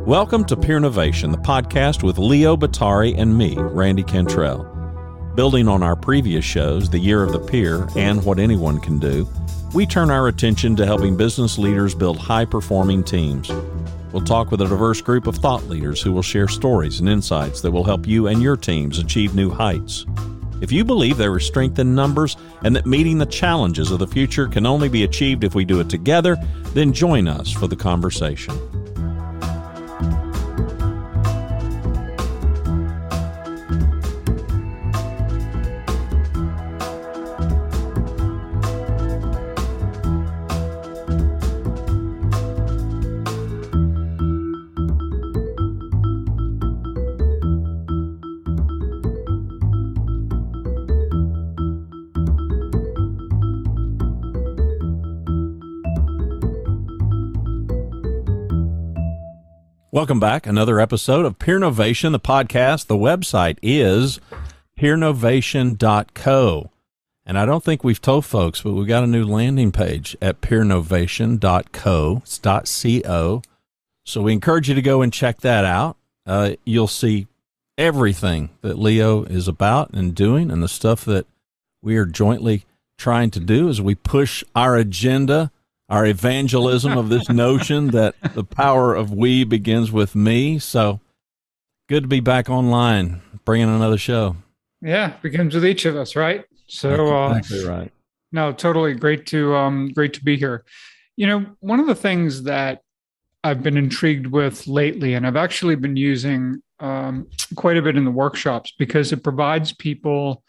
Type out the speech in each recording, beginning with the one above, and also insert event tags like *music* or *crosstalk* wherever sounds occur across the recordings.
Welcome to Peernovation, the podcast with Leo Bottari and me, Randy Cantrell. Building on our previous shows, The Year of the Peer and What Anyone Can Do, we turn our attention to helping business leaders build high performing teams. We'll talk with a diverse group of thought leaders who will share stories and insights that will help you and your teams achieve new heights. If you believe there is strength in numbers and that meeting the challenges of the future can only be achieved if we do it together, then join us for the conversation. Welcome back. Another episode of Peernovation, the podcast. The website is peernovation.co. And I don't think we've told folks, but we've got a new landing page at peernovation.co. It's .co. So we encourage you to go and check that out. Uh, you'll see everything that Leo is about and doing and the stuff that we are jointly trying to do as we push our agenda our evangelism of this notion that the power of we begins with me. So good to be back online, bringing another show. Yeah, begins with each of us, right? So uh, exactly right. No, totally great to um, great to be here. You know, one of the things that I've been intrigued with lately, and I've actually been using um, quite a bit in the workshops because it provides people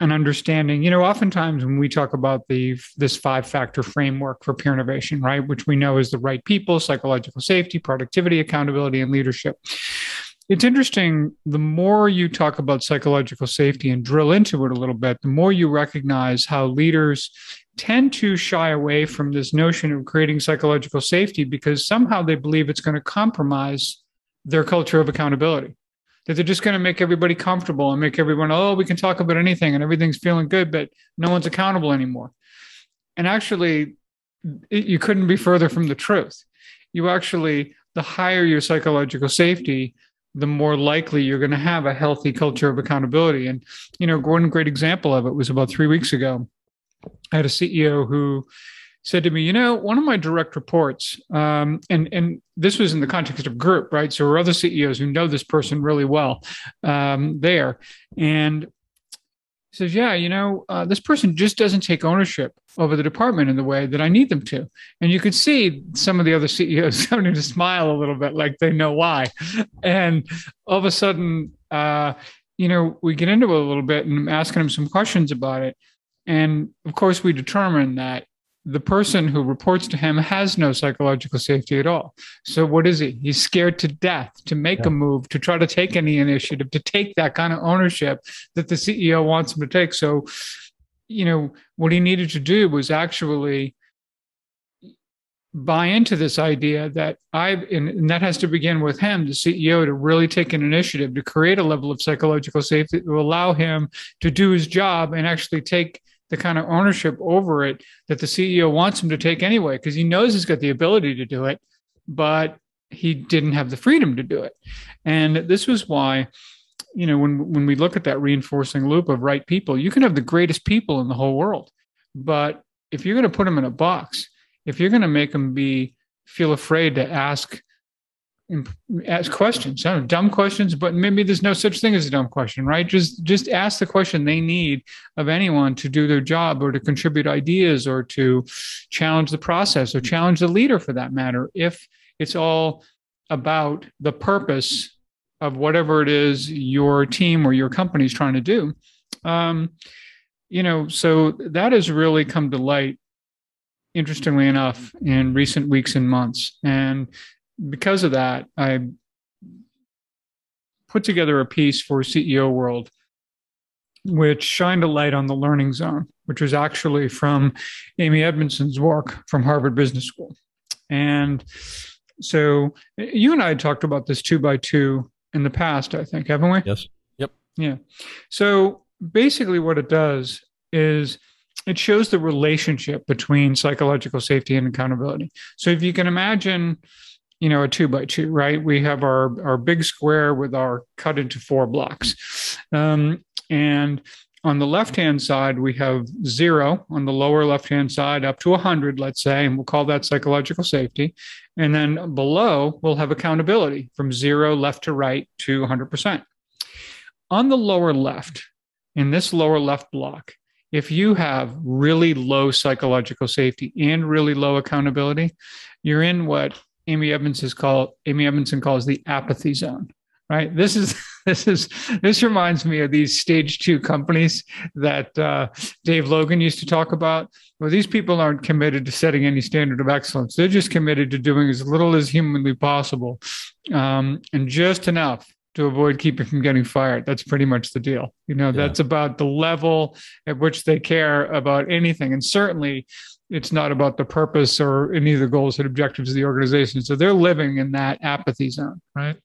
an understanding. You know oftentimes when we talk about the this five factor framework for Peernovation right which we know is the right people psychological safety productivity accountability and leadership. It's interesting the more you talk about psychological safety and drill into it a little bit the more you recognize how leaders tend to shy away from this notion of creating psychological safety because somehow they believe it's going to compromise their culture of accountability that they're just going to make everybody comfortable and make everyone, oh, we can talk about anything and everything's feeling good, but no one's accountable anymore. And actually, it, you couldn't be further from the truth. You actually, the higher your psychological safety, the more likely you're going to have a healthy culture of accountability. And, you know, one great example of it was about three weeks ago. I had a CEO who said to me, you know, one of my direct reports, um, and and this was in the context of group, right? So are other CEOs who know this person really well um, there, and says, yeah, you know, uh, this person just doesn't take ownership over the department in the way that I need them to. And you could see some of the other *laughs* CEOs starting to smile a little bit, like they know why. And all of a sudden, uh, you know, we get into it a little bit and I'm asking him some questions about it. And of course, we determine that the person who reports to him has no psychological safety at all. So what is he? He's scared to death to make yeah. a move, to try to take any initiative, to take that kind of ownership that the CEO wants him to take. So, you know, what he needed to do was actually buy into this idea that I've, and that has to begin with him, the CEO, to really take an initiative to create a level of psychological safety that will allow him to do his job and actually take the kind of ownership over it that the CEO wants him to take anyway, because he knows he's got the ability to do it, but he didn't have the freedom to do it. And this was why, you know, when when we look at that reinforcing loop of right people, you can have the greatest people in the whole world, but if you're going to put them in a box, if you're going to make them be feel afraid to ask ask questions. Know, dumb questions but maybe there's no such thing as a dumb question right? Just just ask the question they need of anyone to do their job or to contribute ideas or to challenge the process or challenge the leader for that matter if it's all about the purpose of whatever it is your team or your company is trying to do. Um, you know so that has really come to light interestingly enough in recent weeks and months. And because of that, I put together a piece for CEO World, which shined a light on the learning zone, which was actually from Amy Edmondson's work from Harvard Business School. And so you and I had talked about this two by two in the past, I think, haven't we? Yes. Yep. Yeah. So basically, what it does is it shows the relationship between psychological safety and accountability. So if you can imagine, you know a two by two right? We have our our big square with our cut into four blocks. Um, and on the left hand side we have zero. On the lower left hand side up to 100 let's say and we'll call that psychological safety. And then below we'll have accountability from zero left to right to 100% on the lower left in this lower left block if you have really low psychological safety and really low accountability you're in what Amy Evans is called Amy Edmondson calls the apathy zone. Right. This is *laughs* this is this reminds me of these stage two companies that uh, Dave Logan used to talk about. Well, these people aren't committed to setting any standard of excellence. They're just committed to doing as little as humanly possible, um, and just enough to avoid keeping from getting fired. That's pretty much the deal. You know, yeah. that's about the level at which they care about anything, and certainly it's not about the purpose or any of the goals and objectives of the organization. So they're living in that apathy zone, right?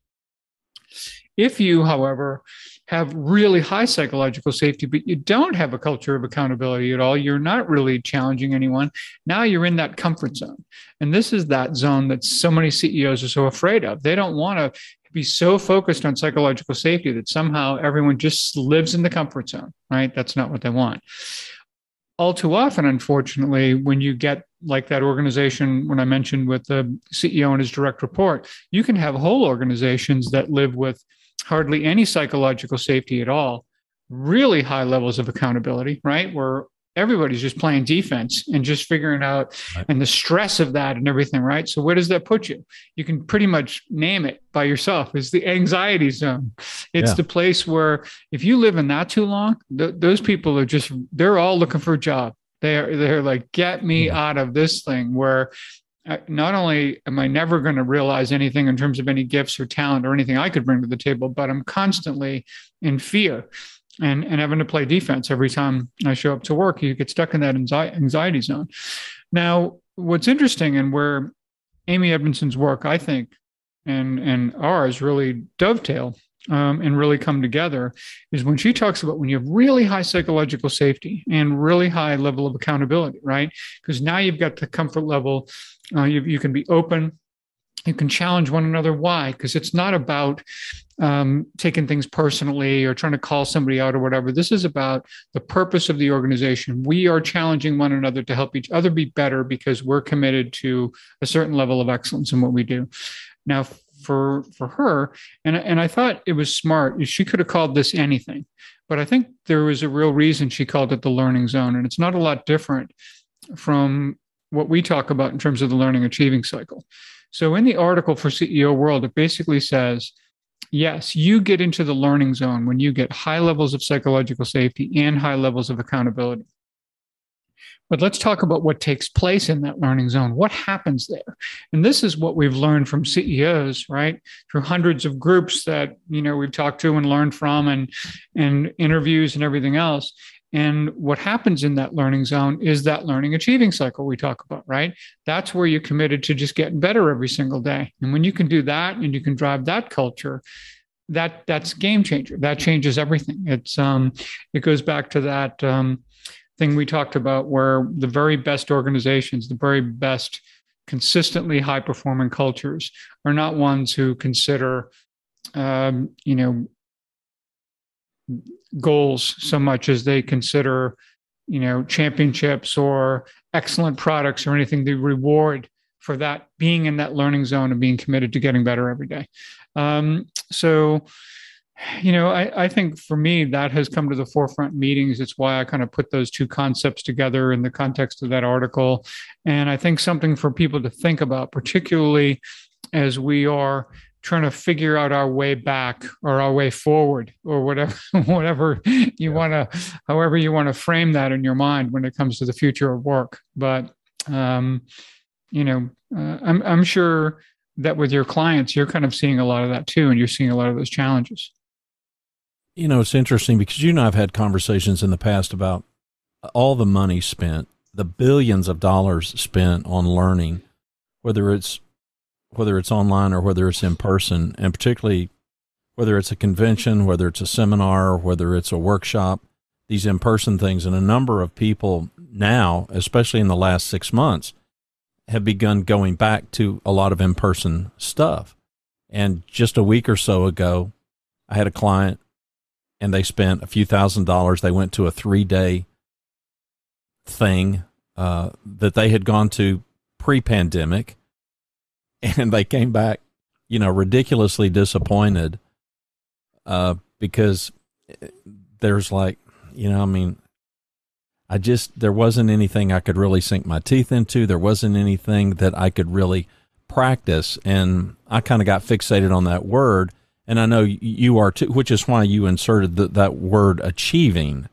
If you, however, have really high psychological safety, but you don't have a culture of accountability at all, you're not really challenging anyone. Now you're in that comfort zone. And this is that zone that so many CEOs are so afraid of. They don't want to be so focused on psychological safety that somehow everyone just lives in the comfort zone, right? That's not what they want all too often, unfortunately, when you get like that organization, when I mentioned with the CEO and his direct report, you can have whole organizations that live with hardly any psychological safety at all, really high levels of accountability, right? Where everybody's just playing defense and just figuring out right. and the stress of that and everything right so where does that put you you can pretty much name it by yourself it's the anxiety zone it's yeah. the place where if you live in that too long th- those people are just they're all looking for a job they're they're like get me yeah. out of this thing where uh, not only am I never going to realize anything in terms of any gifts or talent or anything I could bring to the table, but I'm constantly in fear and and having to play defense every time I show up to work. You get stuck in that anxiety zone. Now, what's interesting and where Amy Edmondson's work, I think, and and ours really dovetail um, and really come together is when she talks about when you have really high psychological safety and really high level of accountability, right? Because now you've got the comfort level, uh, you, you can be open, you can challenge one another. Why? Because it's not about um, taking things personally or trying to call somebody out or whatever. This is about the purpose of the organization. We are challenging one another to help each other be better because we're committed to a certain level of excellence in what we do. Now, for for her, and and I thought it was smart. She could have called this anything, but I think there was a real reason she called it the learning zone, and it's not a lot different from what we talk about in terms of the learning achieving cycle. So in the article for CEO World, it basically says yes, you get into the learning zone when you get high levels of psychological safety and high levels of accountability. But let's talk about what takes place in that learning zone. What happens there? And this is what we've learned from CEOs, right? Through hundreds of groups that, you know, we've talked to and learned from and and interviews and everything else. And what happens in that learning zone is that learning achieving cycle we talk about, right? That's where you're committed to just getting better every single day. And when you can do that and you can drive that culture, that that's game changer. That changes everything. It's um it goes back to that um thing we talked about where the very best organizations, the very best consistently high performing cultures are not ones who consider um, you know goals so much as they consider you know championships or excellent products or anything they reward for that being in that learning zone and being committed to getting better every day. Um, so you know I, I think for me that has come to the forefront meetings. It's why i kind of put those two concepts together in the context of that article. And i think something for people to think about particularly as we are trying to figure out our way back or our way forward or whatever *laughs* whatever you yeah. want to however you want to frame that in your mind when it comes to the future of work but um, you know uh, I'm, I'm sure that with your clients you're kind of seeing a lot of that too and you're seeing a lot of those challenges you know it's interesting because you and i've had conversations in the past about all the money spent the billions of dollars spent on learning whether it's whether it's online or whether it's in person, and particularly whether it's a convention, whether it's a seminar, whether it's a workshop, these in person things. And a number of people now, especially in the last six months, have begun going back to a lot of in person stuff. And just a week or so ago, I had a client and they spent a few thousand dollars. They went to a three day thing uh, that they had gone to pre pandemic *laughs* and they came back, you know, ridiculously disappointed uh, because there's like, you know, I mean, I just, there wasn't anything I could really sink my teeth into. There wasn't anything that I could really practice. And I kind of got fixated on that word. And I know you are too, which is why you inserted the, that word achieving.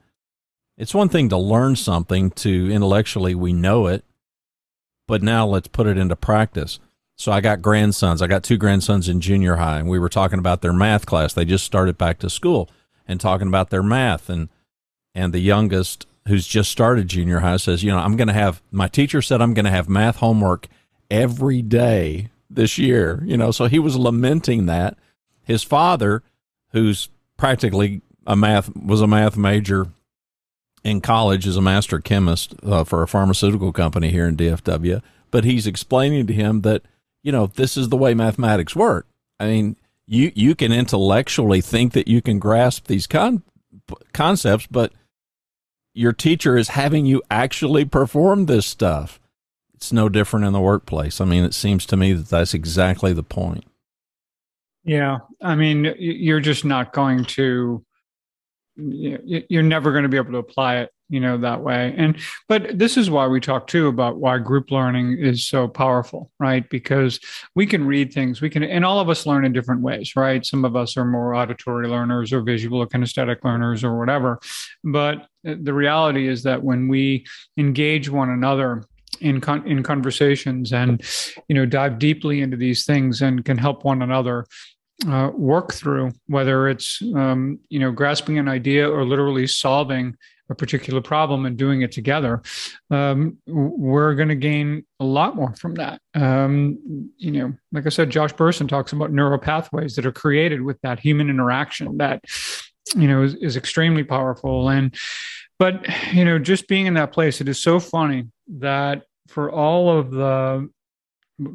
It's one thing to learn something, to intellectually, we know it, but now let's put it into practice. So I got grandsons. I got two grandsons in junior high, and we were talking about their math class. They just started back to school and talking about their math. And and the youngest who's just started junior high says, you know, I'm going to have my teacher said I'm going to have math homework every day this year, you know, so he was lamenting that. His father, who's practically a math was a math major in college is a master chemist uh, for a pharmaceutical company here in DFW, but he's explaining to him that, you know, this is the way mathematics work. I mean, you you can intellectually think that you can grasp these con- concepts, but your teacher is having you actually perform this stuff. It's no different in the workplace. I mean, it seems to me that that's exactly the point. Yeah. I mean, you're just not going to, you're never going to be able to apply it you know that way. And but this is why we talk too about why group learning is so powerful right? Because we can read things we can and all of us learn in different ways right? Some of us are more auditory learners or visual or kinesthetic learners or whatever. But the reality is that when we engage one another in con- in conversations and you know dive deeply into these things and can help one another uh, work through whether it's um, you know grasping an idea or literally solving a particular problem and doing it together, um, we're going to gain a lot more from that. Um, you know, like I said, Josh Bersin talks about neural pathways that are created with that human interaction that, you know, is, is extremely powerful. And, but, you know, just being in that place, it is so funny that for all of the,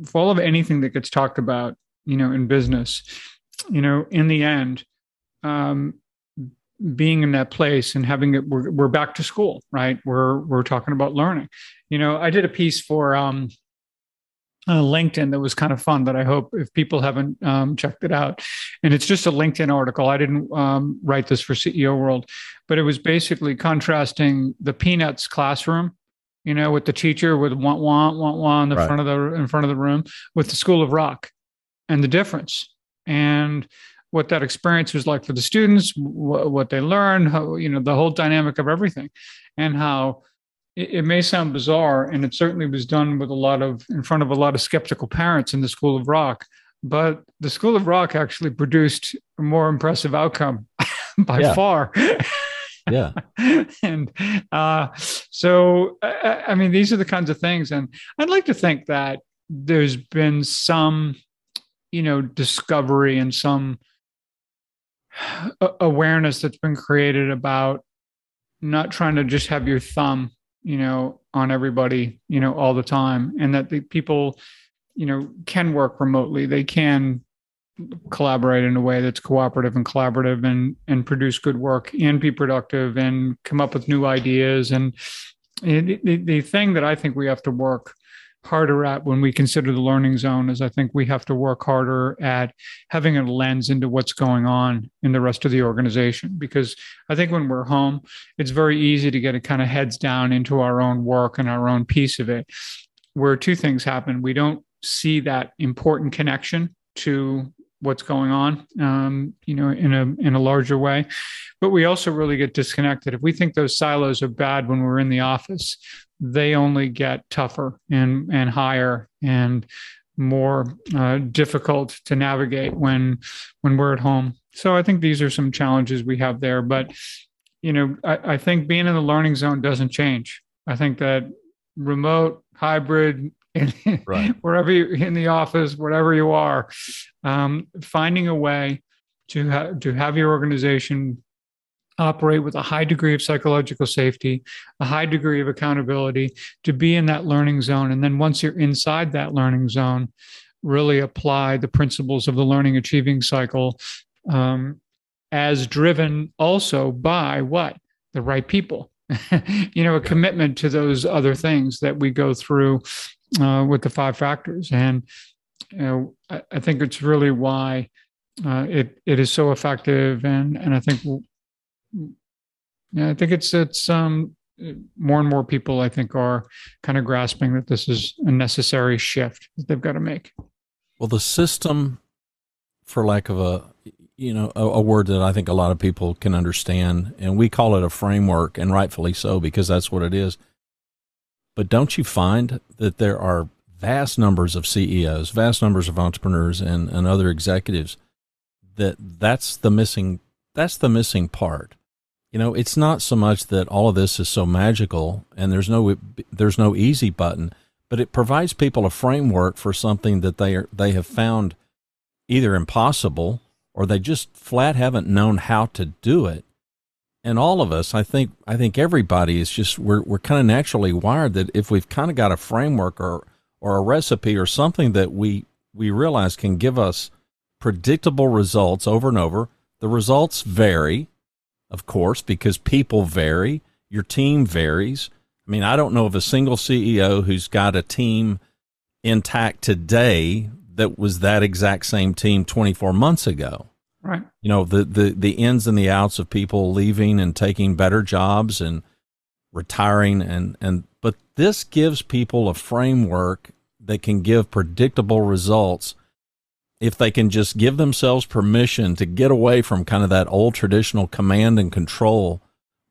for all of anything that gets talked about, you know, in business, you know, in the end, um, being in that place and having it we're, we're back to school right we're we're talking about learning you know i did a piece for um uh, LinkedIn that was kind of fun that I hope if people haven't um, checked it out. And it's just a LinkedIn article. I didn't um, write this for CEO World, but it was basically contrasting the Peanuts classroom, you know, with the teacher with want want want want in the right. front of the in front of the room with the School of Rock, and the difference. And what that experience was like for the students, wh- what they learned, how, you know, the whole dynamic of everything, and how it, it, may sound bizarre, and it certainly was done with a lot of in front of a lot of skeptical parents in the School of Rock. But the School of Rock actually produced a more impressive outcome *laughs* by far. yeah *laughs* and uh, so I, I, mean these are the kinds of things and i'd like to think that there's been some you know discovery and some awareness that's been created about not trying to just have your thumb you know on everybody you know all the time and that the people you know can work remotely. They can collaborate in a way that's cooperative and collaborative and and produce good work and be productive and come up with new ideas. And the, the thing that i think we have to work harder at when we consider the learning zone is I think we have to work harder at having a lens into what's going on in the rest of the organization. Because I think when we're home, it's very easy to get a kind of heads down into our own work and our own piece of it, where two things happen. We don't see that important connection to what's going on um, you know in a in a larger way but we also really get disconnected if we think those silos are bad when we're in the office they only get tougher and and higher and more uh, difficult to navigate when when we're at home. So I think these are some challenges we have there. But you know, I, I think being in the learning zone doesn't change. I think that remote, hybrid, *laughs* right. wherever you're in the office, wherever you are, um, finding a way to ha- to have your organization operate with a high degree of psychological safety, a high degree of accountability, to be in that learning zone. And then once you're inside that learning zone, really apply the principles of the learning achieving cycle um, as driven also by what? The right people. *laughs* you know, a commitment to those other things that we go through uh, with the five factors. And you know, I, I think it's really why uh, it it is so effective. And and I think yeah, I think it's it's um more and more people I think are kind of grasping that this is a necessary shift that they've got to make. Well, the system, for lack of a you know a, a, word that I think a lot of people can understand, and we call it a framework, and rightfully so because that's what it is. But don't you find that there are vast numbers of CEOs, vast numbers of entrepreneurs, and, and other executives that that's the missing that's the missing part you know, it's not so much that all of this is so magical and there's no there's no easy button, but it provides people a framework for something that they are they have found either impossible or they just flat haven't known how to do it. And all of us, I think I think everybody is just we're we're kind of naturally wired that if we've kind of got a framework or or a recipe or something that we we realize can give us predictable results over and over, the results vary of course, because people vary, your team varies. I mean, I don't know of a single CEO who's got a team intact today that was that exact same team 24 months ago. Right. You know, the, the, the ins and the outs of people leaving and taking better jobs and retiring and, and, but this gives people a framework that can give predictable results if they can just give themselves permission to get away from kind of that old traditional command and control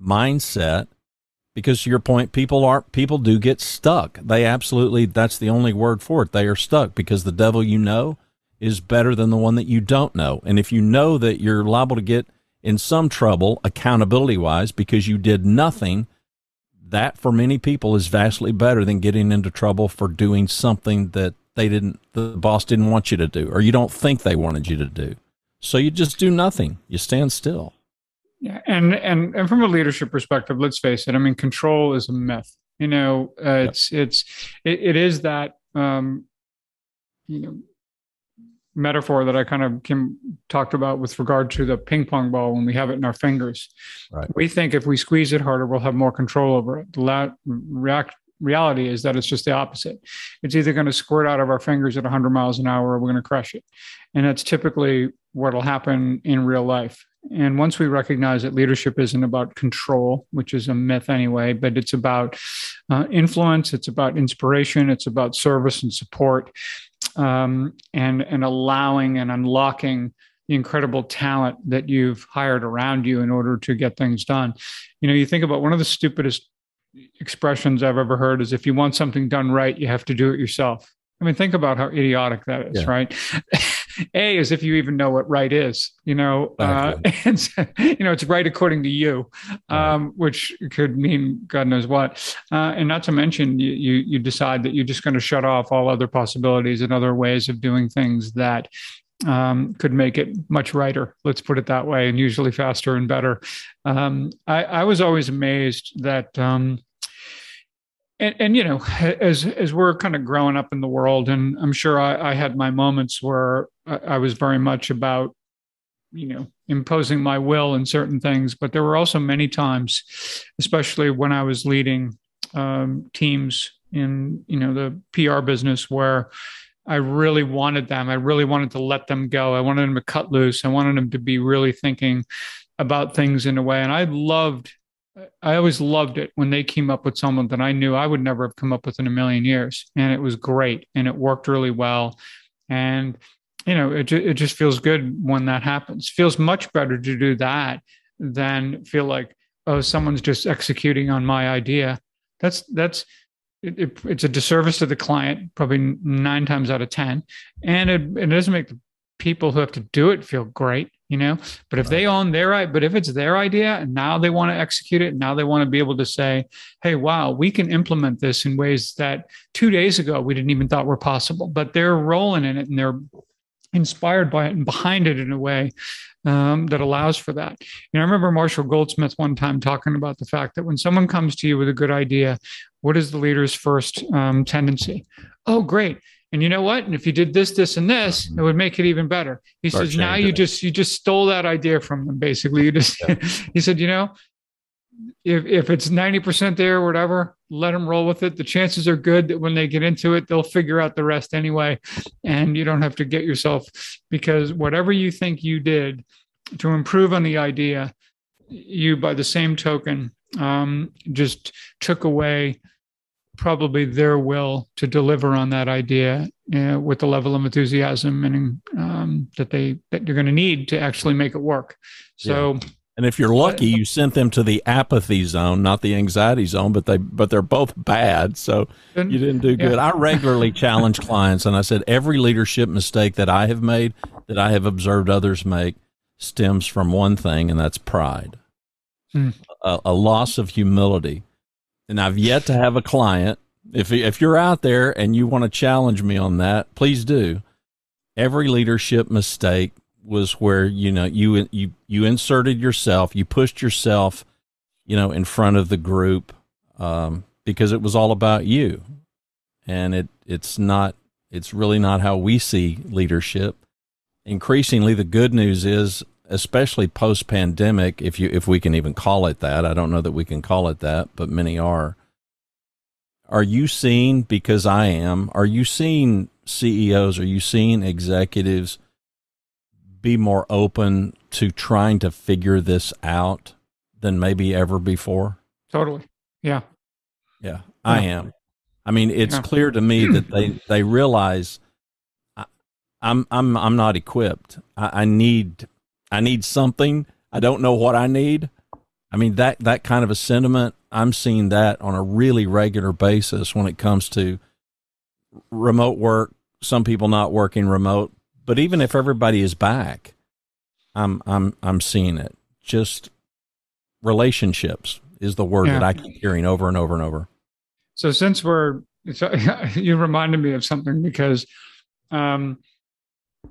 mindset because to your point people are people do get stuck. They absolutely that's the only word for it. They are stuck because the devil you know is better than the one that you don't know. And if you know that you're liable to get in some trouble accountability wise because you did nothing that for many people is vastly better than getting into trouble for doing something that they didn't the boss didn't want you to do or you don't think they wanted you to do so you just do nothing you stand still yeah and and and from a leadership perspective let's face it i mean control is a myth you know uh, it's yep. it's it, it is that um you know metaphor that I kind of Kim talked about with regard to the ping pong ball when we have it in our fingers. Right. We think if we squeeze it harder, we'll have more control over it. The la- react reality is that it's just the opposite. It's either going to squirt out of our fingers at 100 miles an hour or we're going to crush it. And that's typically what will happen in real life. And once we recognize that leadership isn't about control, which is a myth anyway, but it's about uh, influence, it's about inspiration, it's about service and support, um, and and allowing and unlocking the incredible talent that you've hired around you in order to get things done. You know, you think about one of the stupidest expressions I've ever heard is if you want something done right, you have to do it yourself. I mean, think about how idiotic that is, yeah. right? *laughs* A is if you even know what right is, you know, uh, *laughs* and you know it's right according to you, um, right. which could mean God knows what. Uh, and not to mention, you, you you decide that you're just going to shut off all other possibilities and other ways of doing things that um, could make it much righter. Let's put it that way, and usually faster and better. Um, I, I, was always amazed that, um, and, and, you know, *laughs* as as we're kind of growing up in the world, and I'm sure I, I had my moments where I, I was very much about, you know, imposing my will in certain things, but there were also many times, especially when I was leading um, teams in you know the PR business, where I really wanted them. I really wanted to let them go. I wanted them to cut loose. I wanted them to be really thinking about things in a way. And I loved, I always loved it when they came up with someone that I knew I would never have come up with in a million years. And it was great and it worked really well. And, you know, it, it just feels good when that happens. Feels much better to do that than feel like, oh, someone's just executing on my idea. That's, that's, it, it, it's a disservice to the client, probably nine times out of ten, and it, it doesn't make the people who have to do it feel great, you know. But if right. they own their right but if it's their idea and now they want to execute it, now they want to be able to say, "Hey, wow, we can implement this in ways that two days ago we didn't even thought were possible." But they're rolling in it and they're inspired by it and behind it in a way um, that allows for that. You know, I remember Marshall Goldsmith one time talking about the fact that when someone comes to you with a good idea, what is the leader's first um, tendency? Oh, great. And you know what? And if you did this, this, and this, it would make it even better. He Start says, now you it. just you just stole that idea from them. Basically, you just yeah. *laughs* he said, you know, if if it's 90% there or whatever, let them roll with it. The chances are good that when they get into it, they'll figure out the rest anyway. And you don't have to get yourself because whatever you think you did to improve on the idea, you by the same token um, just took away probably their will to deliver on that idea uh, with the level of enthusiasm and um, that they that you're going to need to actually make it work. So. Yeah and if you're lucky, you sent them to the apathy zone, not the anxiety zone, but they but they're both bad. So you didn't do good. Yeah. I regularly challenge clients and I said every leadership mistake that I have made, that I have observed others make, stems from one thing, and that's pride. Hmm. A, a loss of humility. And I've yet to have a client. If if you're out there and you want to challenge me on that, please do. Every leadership mistake was where you know you you you inserted yourself, you pushed yourself, you know, in front of the group um, because it was all about you, and it it's not it's really not how we see leadership. Increasingly, the good news is, especially post pandemic, if you if we can even call it that, I don't know that we can call it that, but many are. Are you seeing because I am? Are you seeing CEOs? Are you seeing executives? be more open to trying to figure this out than maybe ever before? Totally. Yeah. Yeah, I am. I mean, it's yeah. clear to me *clears throat* that they they realize I, am I'm I'm not equipped. I, I need I need something. I don't know what I need. I mean that that kind of a sentiment. I'm seeing that on a really regular basis when it comes to remote work. Some people not working remote, but even if everybody is back, I'm I'm I'm seeing it. Just relationships is the word yeah. that I keep hearing over and over and over. So since we're so, *laughs* you reminded me of something because um,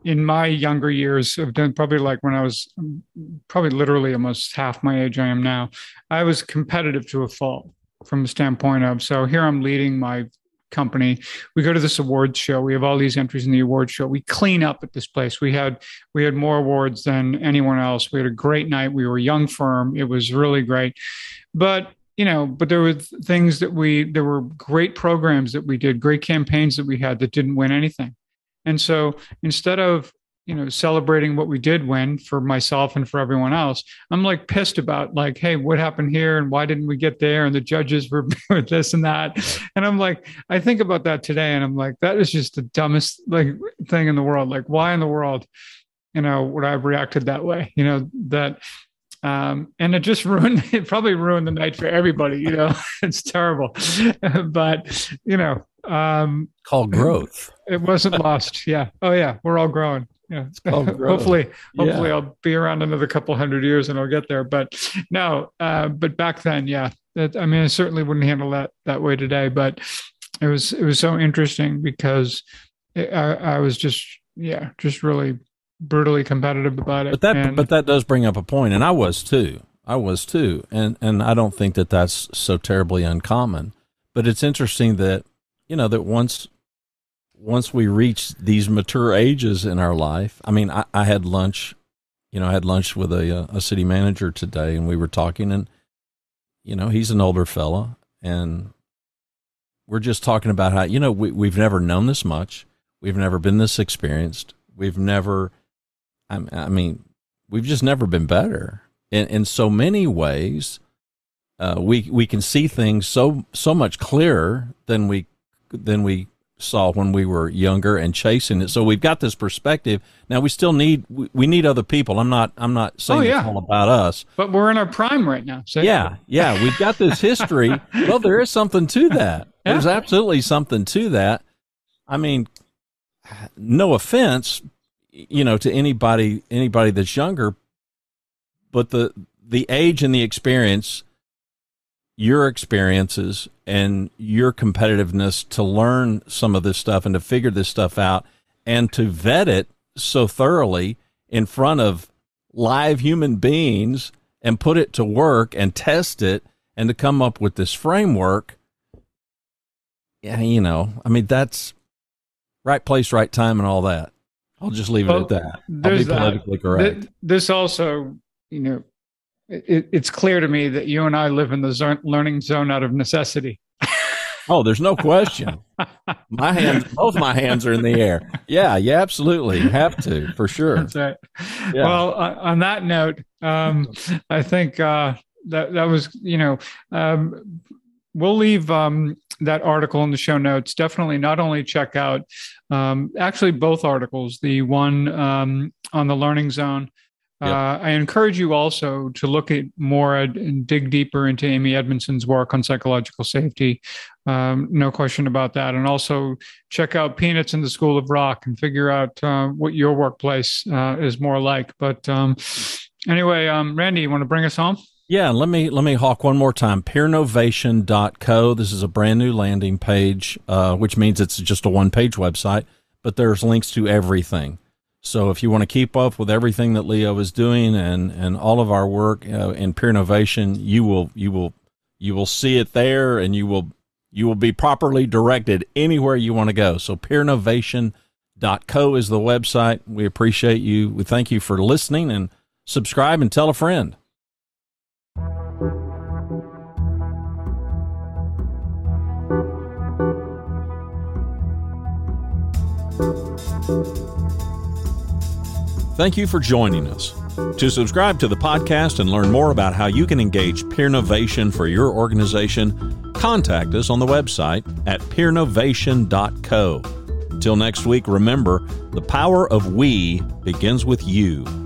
in my younger years, I've probably like when I was probably literally almost half my age I am now, I was competitive to a fault from the standpoint of so here I'm leading my company. We go to this awards show. We have all these entries in the awards show. We clean up at this place. We had we had more awards than anyone else. We had a great night. We were a young firm. It was really great. But you know, but there were things that we there were great programs that we did, great campaigns that we had that didn't win anything. And so instead of you know celebrating what we did win for myself and for everyone else i'm like pissed about like hey what happened here and why didn't we get there and the judges were *laughs* this and that. And i'm like i think about that today and i'm like that is just the dumbest like thing in the world. Like why in the world you know would i have reacted that way? You know that um, and it just *laughs* ruined it probably ruined the night for everybody you know *laughs* it's terrible *laughs* but you know um called growth it wasn't lost yeah oh yeah we're all growing yeah. hopefully, hopefully yeah. I'll be around another couple hundred years and I'll get there. But no, uh, but back then, yeah, that, I mean, I certainly wouldn't handle that that way today. But it was it was so interesting because it, I, I was just yeah, just really brutally competitive about it. But that and, but that does bring up a point, and I was too. I was too, and and I don't think that that's so terribly uncommon. But it's interesting that you know that once once we reach these mature ages in our life, I mean, I, I had lunch, you know, I had lunch with a, a city manager today and we were talking and, you know, he's an older fella and we're just talking about how, you know, we, we've never known this much. We've never been this experienced. We've never, I, I mean, we've just never been better in, in so many ways. Uh, we, we can see things so, so much clearer than we, than we saw when we were younger and chasing it. So we've got this perspective. Now we still need we, we need other people. I'm not I'm not saying oh, yeah. it's all about us. But we're in our prime right now. So yeah, yeah, we've got this history. *laughs* well, there is something to that. Yeah. There's absolutely something to that. I mean, no offense, you know, to anybody anybody that's younger, but the the age and the experience your experiences and your competitiveness to learn some of this stuff and to figure this stuff out and to vet it so thoroughly in front of live human beings and put it to work and test it and to come up with this framework yeah you know i mean that's right place right time and all that i'll just leave it well, at that i'll be politically that. correct this also you know it, it's clear to me that you and i live in the zone, learning zone out of necessity Oh, there's no question. my hands, both my hands are in the air. Yeah, you absolutely have to for sure. That's right. Yeah. Well, uh, on that note, um, I think uh, that that was you know um, we'll leave um, that article in the show notes. Definitely, not only check out um, actually both articles, the one um, on the Learning Zone uh, I encourage you also to look at more and dig deeper into Amy Edmondson's work on psychological safety. Um, no question about that. And also check out Peanuts in the School of Rock and figure out uh, what your workplace uh, is more like. But um, anyway, um, Randy, you want to bring us home? Yeah, let me let me hawk one more time. Peernovation.co. This is a brand new landing page, uh, which means it's just a one page website, but there's links to everything. So if you want to keep up with everything that Leo is doing and, and all of our work uh, in Peernovation, you will you will you will see it there, and you will you will be properly directed anywhere you want to go. So peernovation.co is the website. We appreciate you. We thank you for listening and subscribe and tell a friend. Thank you for joining us. To subscribe to the podcast and learn more about how you can engage Peernovation for your organization, contact us on the website at peernovation.co. Until next week, remember the power of we begins with you.